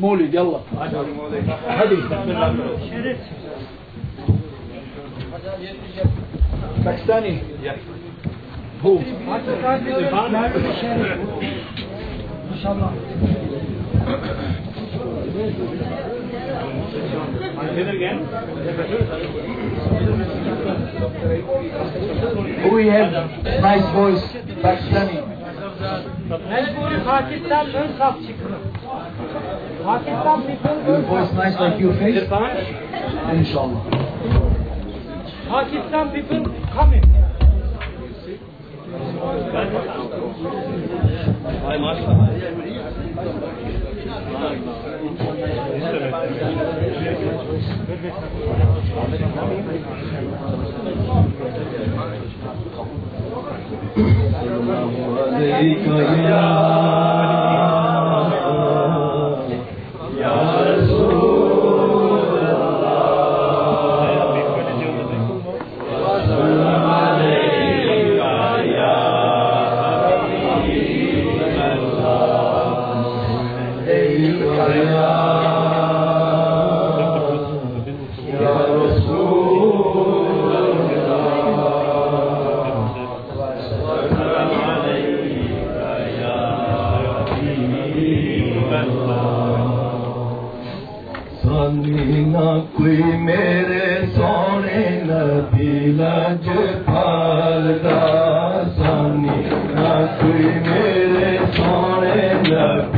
مولد يلا هذه باكستاني هو ما شاء الله We have nice voice, Pakistani. Mecburi Pakistan ön saf çıkıyor. الفويس نايس لايك يور فيس ان شاء الله Pakistan people coming. عليك يا सोणी नदी लज फोनी नथी मेरे سونے न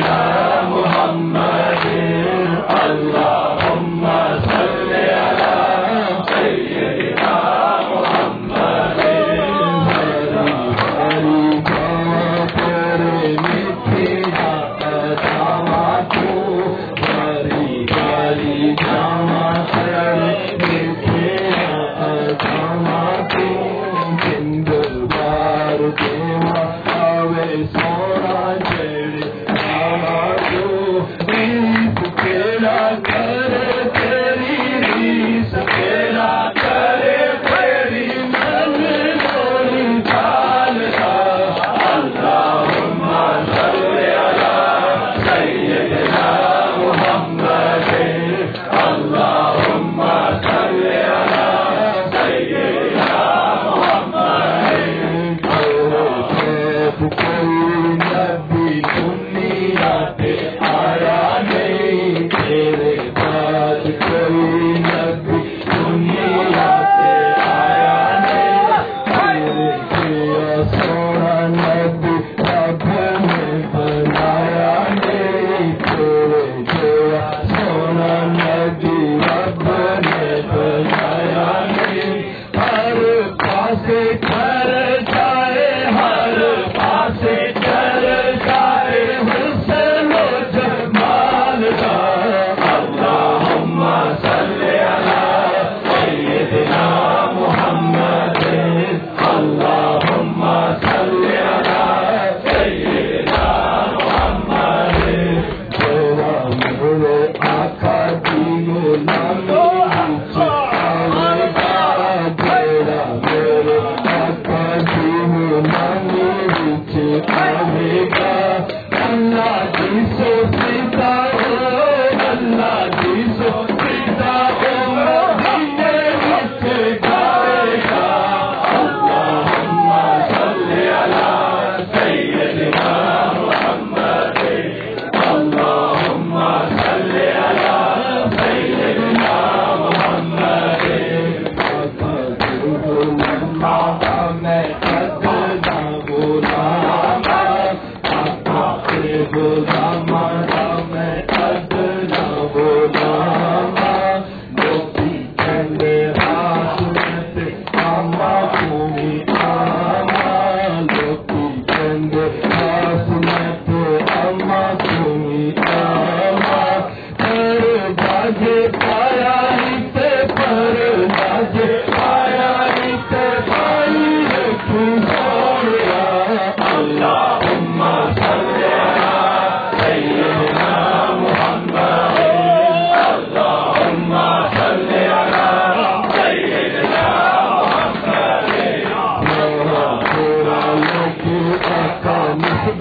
Amen.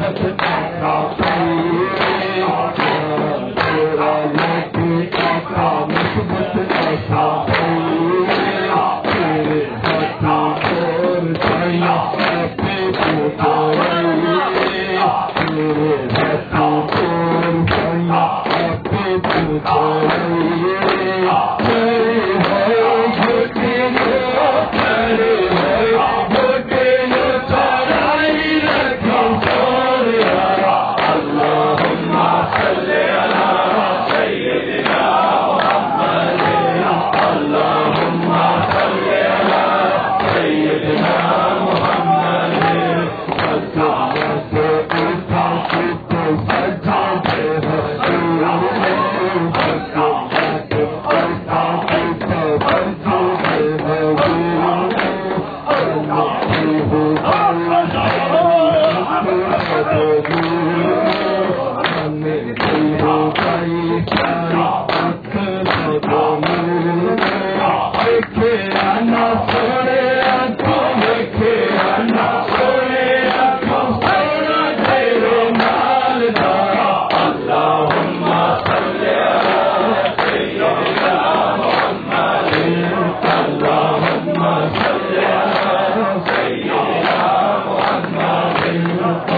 Thank you.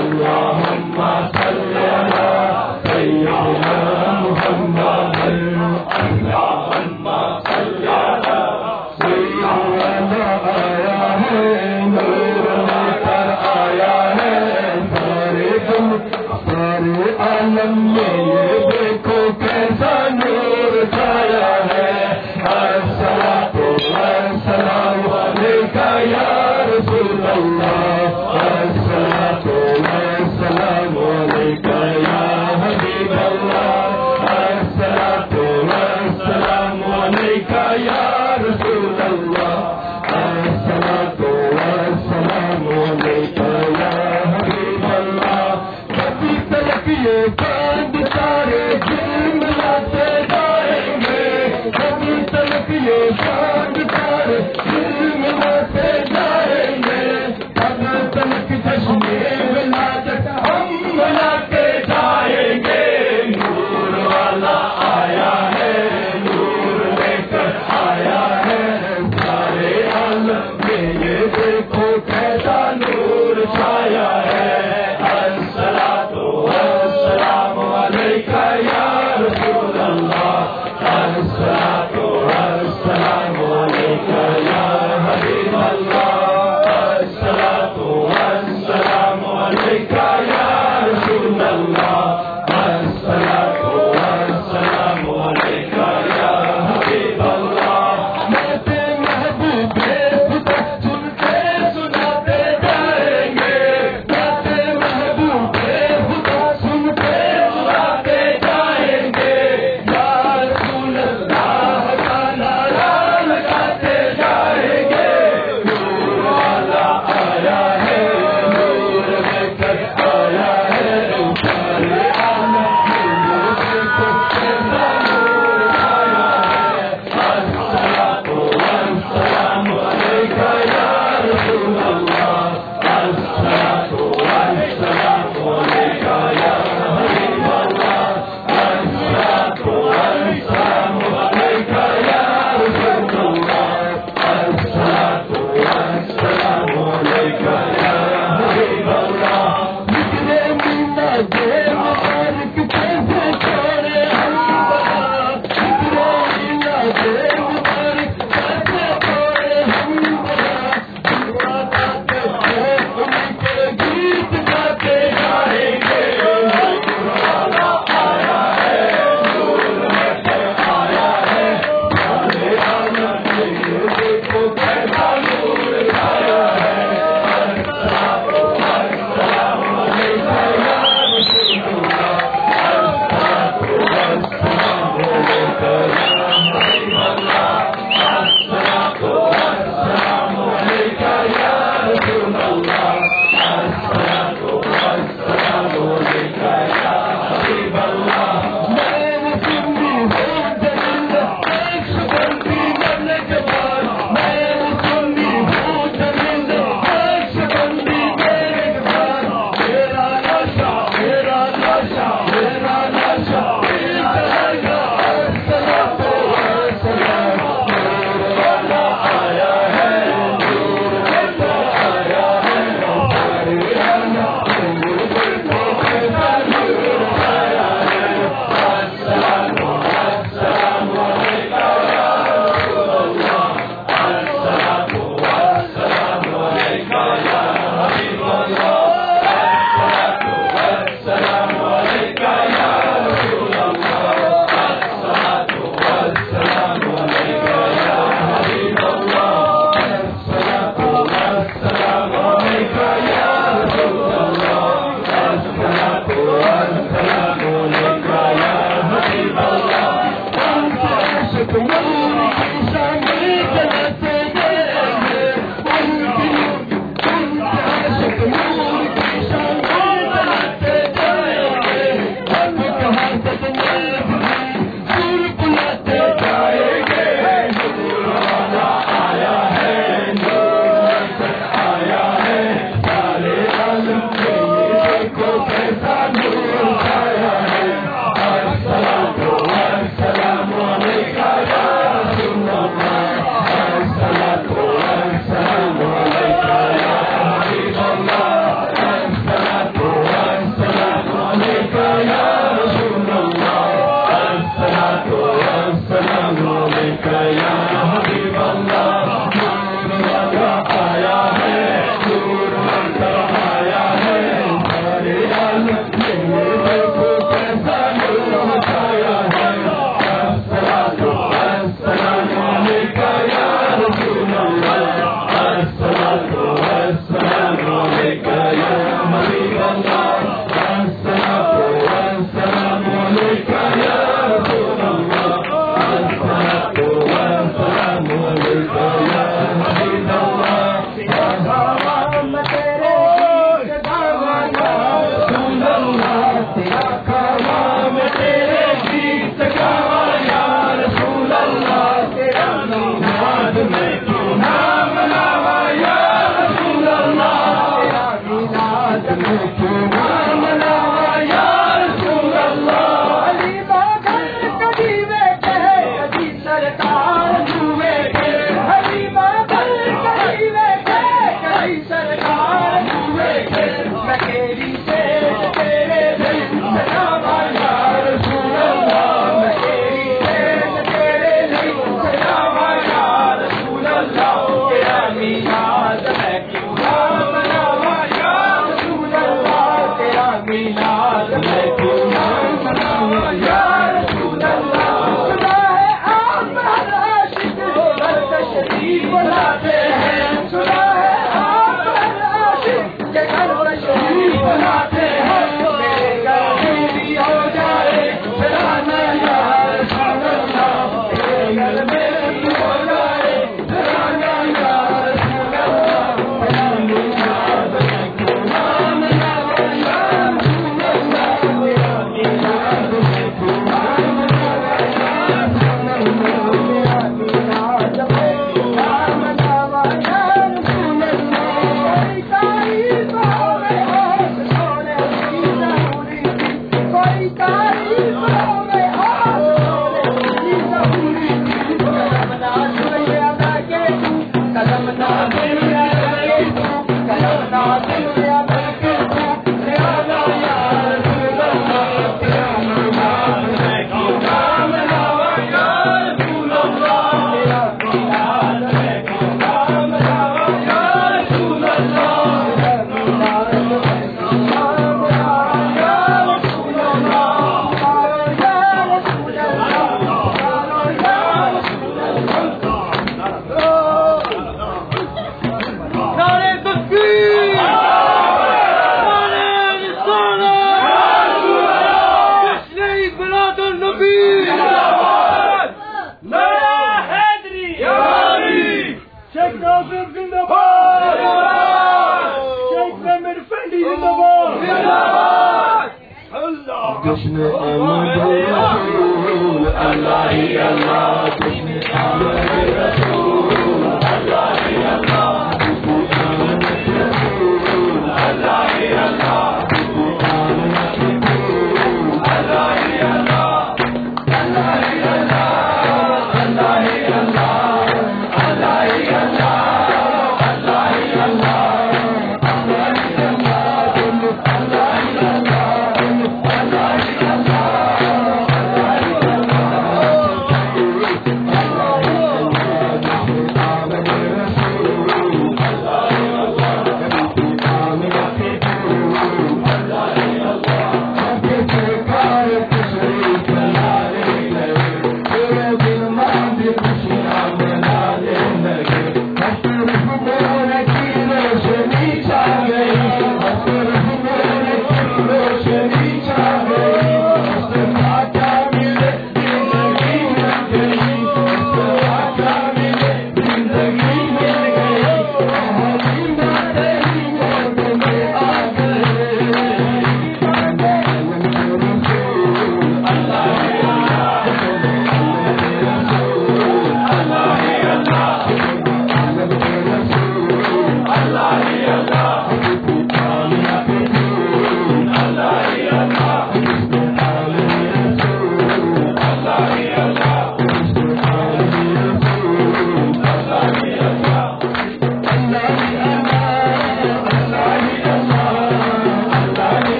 Allah.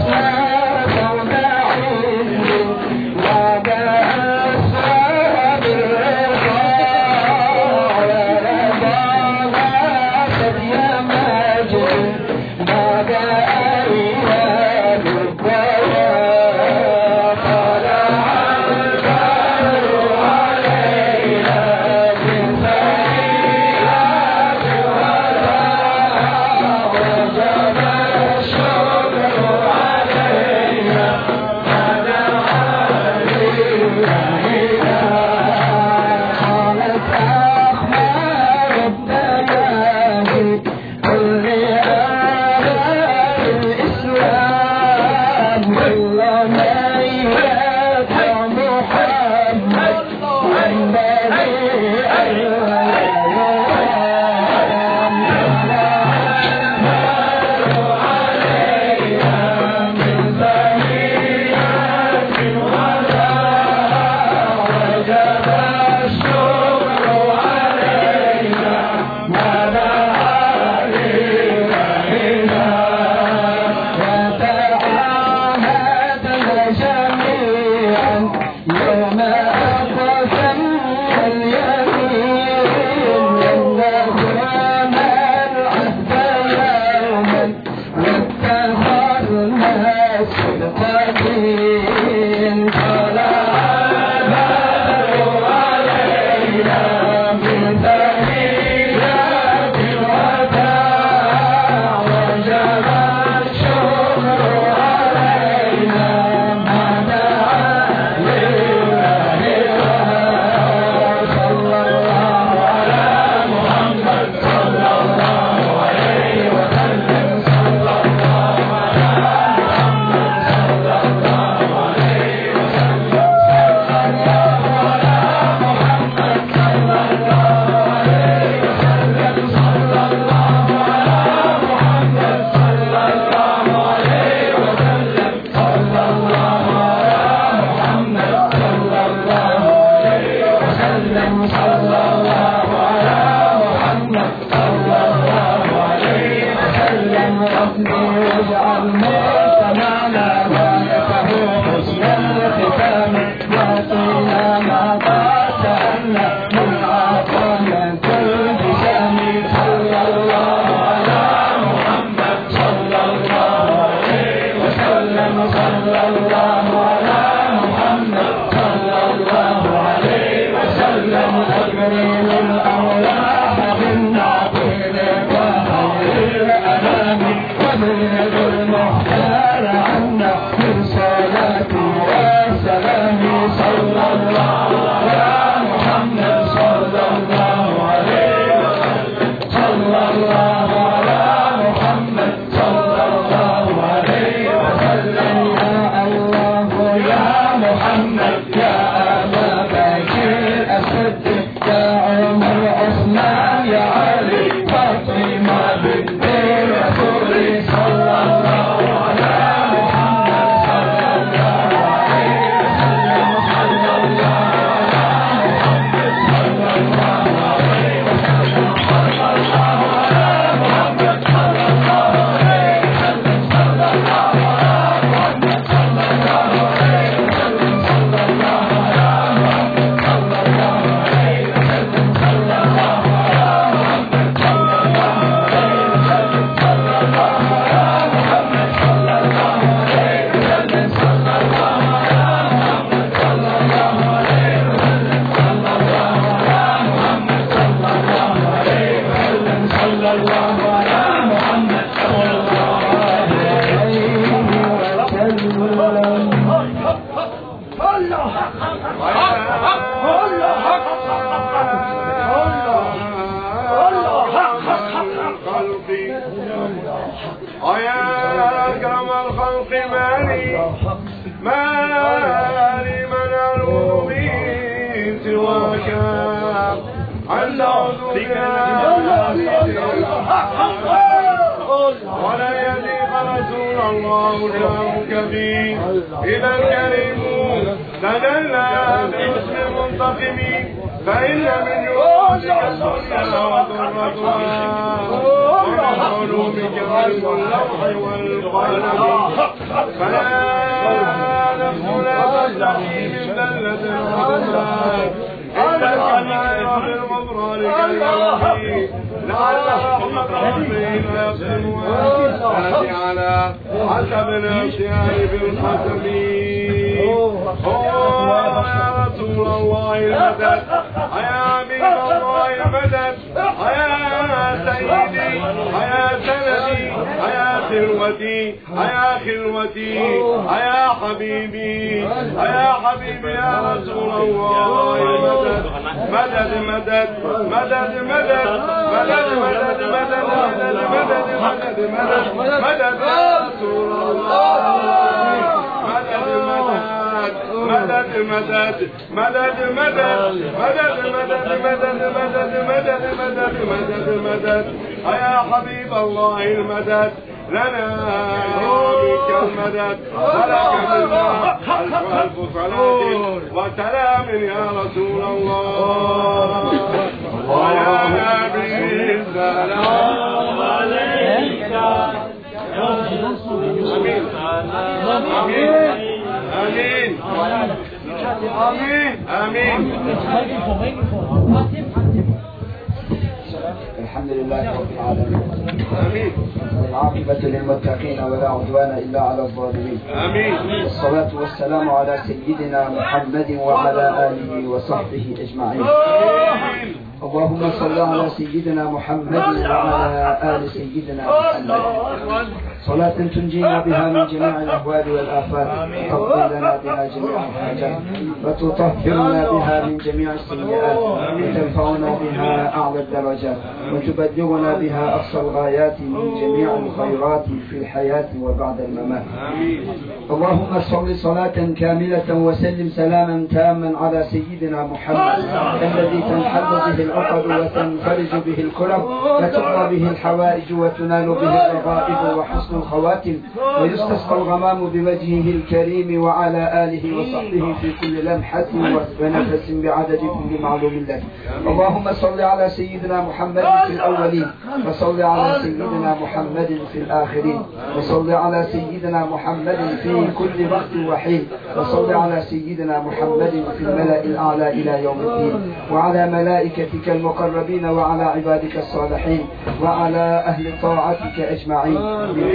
Santa الله له كبير إذا الكريم. لدلنا بحسن المنتقم فإن من روجع السنة وذرتها ومن علومك واللوح والقلم فلا نفس لا تستحي من ذلة الغفران إلا الكبير في المضرار كالمضير هذه على حسب الاتيان يا رسول الله المدد يا امير الله المدد سيدي يا سندي يا ثروتي يا خلوتي يا حبيبي يا حبيبي يا رسول الله المدد مدد مدد مدد مدد مدد مدد مدد مدد مدد مدد مدد مدد يا رسول الله مدد مدد مدد مدد مدد مدد مدد مدد مدد مدد مدد مدد مدد يا حبيب الله المدد لنا منك المدد ولك منا ألف ألف صلاة وسلام يا رسول الله ويا نبي السلام عليك آمين آمين آمين آمين. آمين. الحمد لله رب العالمين. آمين. والعاقبة للمتقين ولا عدوان إلا على الظالمين. آمين. والصلاة والسلام على سيدنا محمد وعلى آله وصحبه أجمعين. اللهم صل على سيدنا محمد وعلى آل سيدنا محمد. صلاة تنجينا بها من جميع الأهوال والآفات. وتقضي لنا بها جميع الحاجات وتطهرنا بها من جميع السيئات. وترفعنا بها أعلى الدرجات. وتبلغنا بها أقصى الغايات من جميع الخيرات في الحياة وبعد الممات. اللهم صل صلاة كاملة وسلم سلاما تاما على سيدنا محمد الذي تنحل به العقد وتنفرج به الكرب وتقضى به الحوائج وتنال به الرغائب وحسن الخواتم ويستسقى الغمام بوجهه الكريم وعلى آله وصحبه في كل لمحة ونفس بعدد كل معلوم لك. اللهم صل على سيدنا محمد في الأولين وصل على سيدنا محمد في الآخرين وصل على سيدنا محمد في كل وقت وحين وصل على سيدنا محمد في الملأ الأعلى إلى يوم الدين وعلى ملائكتك المقربين وعلى عبادك الصالحين وعلى أهل طاعتك أجمعين.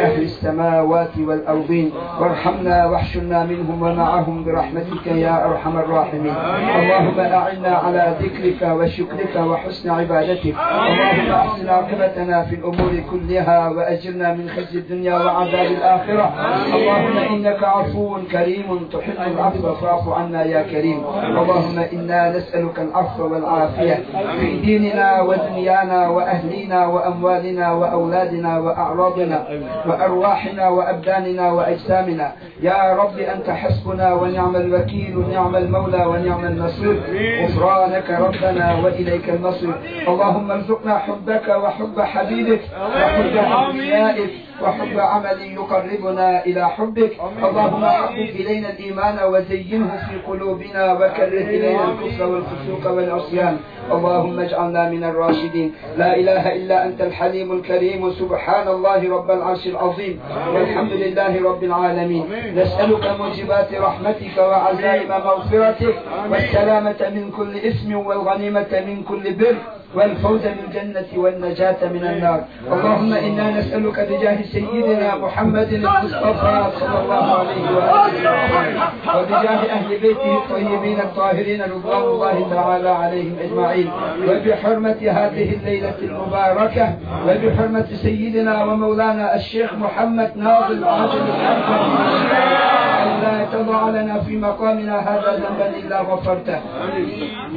أهل السماوات والأرضين. وارحمنا واحشرنا منهم ومعهم برحمتك يا أرحم الراحمين. اللهم أعنا على ذكرك وشكرك وحسن عبادتك. اللهم أحسن عاقبتنا في الأمور كلها وأجرنا من خزي الدنيا وعذاب الآخرة. اللهم إنك عفو كريم تحب العفو فاعف عنا يا كريم. اللهم إنا نسألك العفو والعافية. في ديننا ودنيانا وأهلنا وأموالنا وأولادنا وأعراضنا. وأرواحنا وأبداننا وأجسامنا. يا رب أنت حسبنا ونعم الوكيل ونعم المولى ونعم النصير. غفرانك ربنا وإليك المصير. اللهم ارزقنا حبك وحب حبيبك وحب أوليائك وحب عمل يقربنا إلى حبك. اللهم حبب إلينا الإيمان وزينه في قلوبنا وكره إلينا الكفر والفسوق والعصيان. اللهم اجعلنا من الراشدين. لا إله إلا أنت الحليم الكريم. سبحان الله رب العرش العظيم. والحمد لله رب العالمين. نسألك موجبات رحمتك وعزائم مغفرتك. والسلامة من كل إثم والغنيمة من كل بر. والفوز بالجنة والنجاة من النار. اللهم إنا نسألك بجاه سيدنا محمد المصطفى صلى الله عليه وآله وبجاه أهل بيته الطيبين الطاهرين رضوان الله تعالى عليهم أجمعين. وبحرمة هذه الليلة المباركة وبحرمة سيدنا ومولانا الشيخ محمد ناظر عادل لا تضع لنا في مقامنا هذا ذنبا إلا غفرته.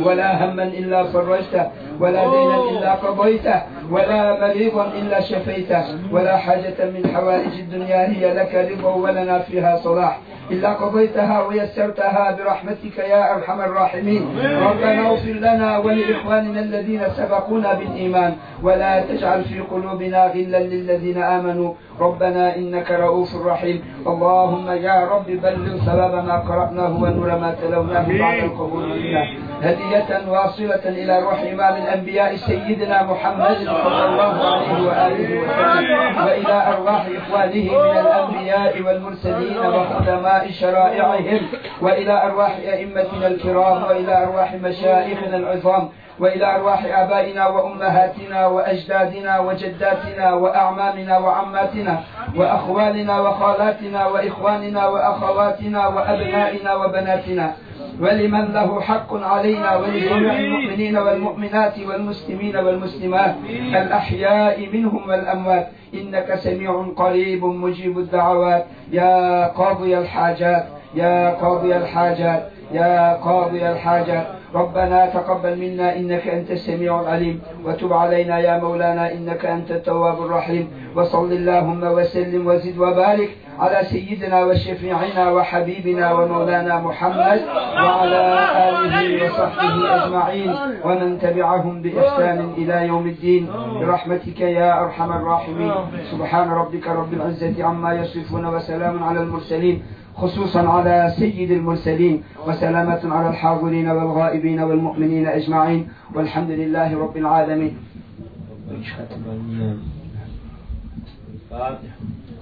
ولا هما إلا فرجته ولا دينا إلا قضيته ولا مريضا إلا شفيته ولا حاجة من حوائج الدنيا هي لك رضا ولنا فيها صلاح. إلا قضيتها ويسرتها برحمتك يا أرحم الراحمين. ربنا اغفر لنا ولإخواننا الذين سبقونا بالإيمان ولا تجعل في قلوبنا غلا للذين آمنوا. ربنا إنك رؤوف رحيم. اللهم يا رب بلغ ثواب ما قرأناه ونور ما تلوناه بعد القبول منا. هدية واصلة إلى روح إمام الأنبياء سيدنا محمد صلى الله عليه وآله وسلم وإلى أرواح إخوانه من الأنبياء والمرسلين وخدماء شرائعهم وإلى أرواح أئمتنا الكرام وإلى أرواح مشايخنا العظام. وإلى أرواح آبائنا وأمهاتنا وأجدادنا وجداتنا وأعمامنا وعماتنا وأخوالنا وخالاتنا وإخواننا وأخواتنا وأبنائنا وبناتنا ولمن له حق علينا ولجميع المؤمنين والمؤمنات والمسلمين والمسلمات الأحياء منهم والأموات إنك سميع قريب مجيب الدعوات يا قاضي الحاجات يا قاضي الحاجات يا قاضي الحاجات ربنا تقبل منا إنك أنت السميع العليم وتب علينا يا مولانا إنك أنت التواب الرحيم وصل اللهم وسلم وزد وبارك على سيدنا وشفيعنا وحبيبنا ومولانا محمد وعلى آله وصحبه أجمعين ومن تبعهم بإحسان إلى يوم الدين برحمتك يا أرحم الراحمين. سبحان ربك رب العزة عما يصفون وسلام على المرسلين خصوصا على سيد المرسلين وسلامة على الحاضرين والغائبين والمؤمنين أجمعين. والحمد لله رب العالمين. الفاتحة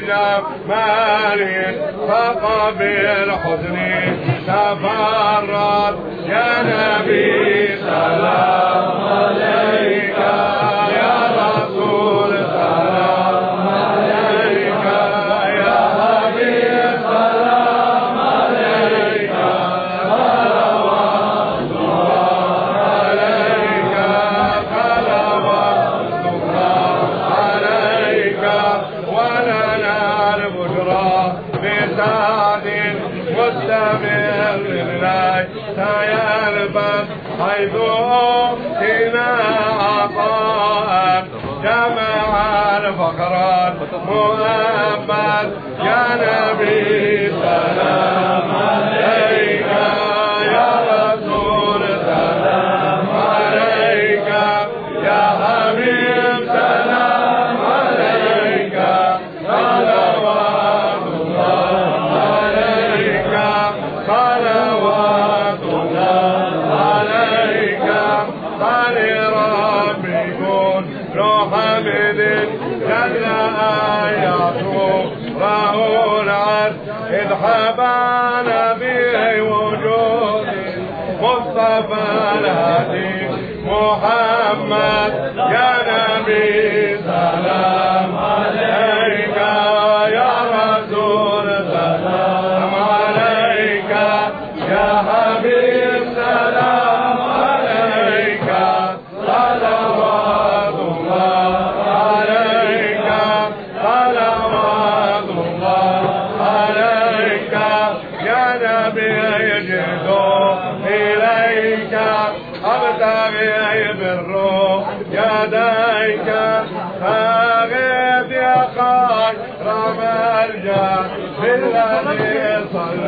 جمالي فقبل حزني تبرد يا نبي سلام عليك.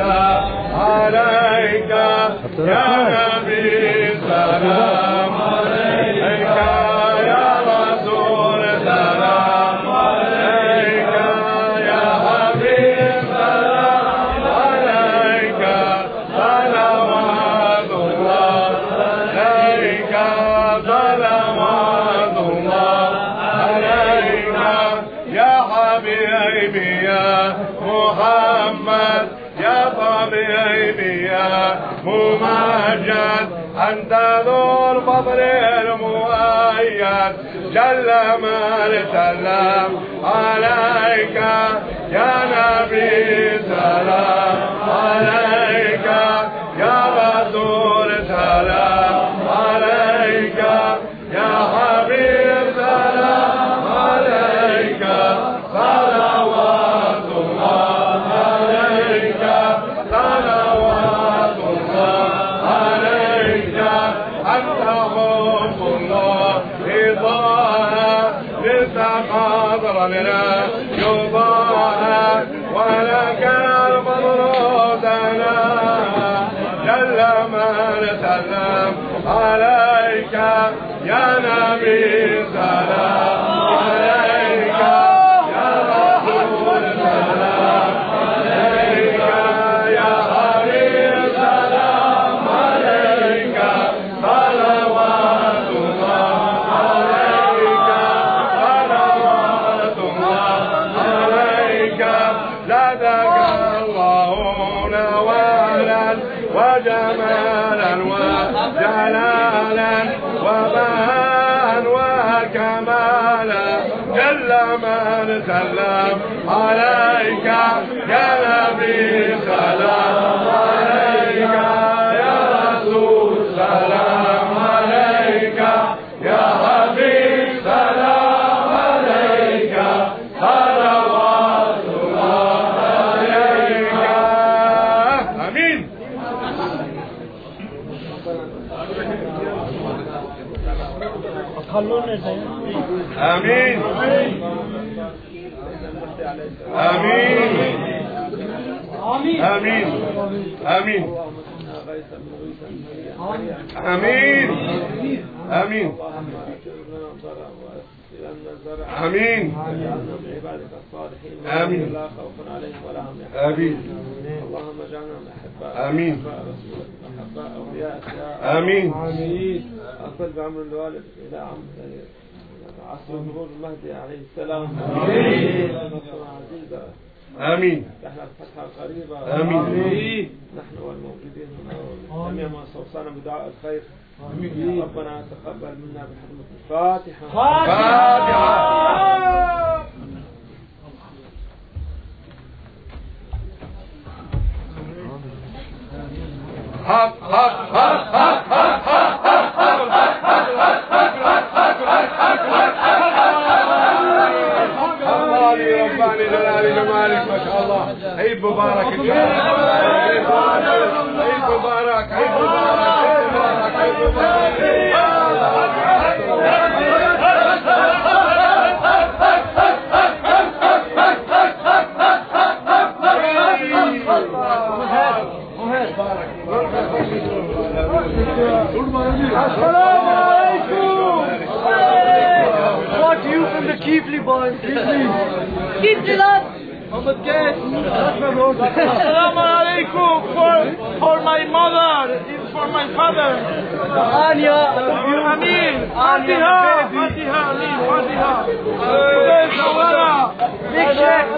Hareka, Hareka, Hareka, أنت ذو الفضل المؤيد. جل من سلم عليك وعدهم الله إضاءة لسقى منا يضاء ولك الفضل دنا جل من سلم عليك يا نبي سلام السلام آمين آمين آمين آمين آمين آمين آمين اللهم اجعلنا من أحباء آمين أحباء آمين آمين آمين آمين آمين الوالد إلى آمين عصر آمين المهدي عليه السلام آمين آمين. لنا الفتحة آمين. نحن والموجودين هنا جميع من استوصانا بدعاء الخير. يا ربنا تقبل منا بحرمة الفاتحة. فاتحة. حق حق حق حق حق. Mubarak Mubarak What you from the Keebly boys? Keebly. Keebly love podcast. Assalamu alaikum for, for my mother, it's for my father. Anya, for Amin, Fatiha, Fatiha, Amin, Fatiha. Sheikh.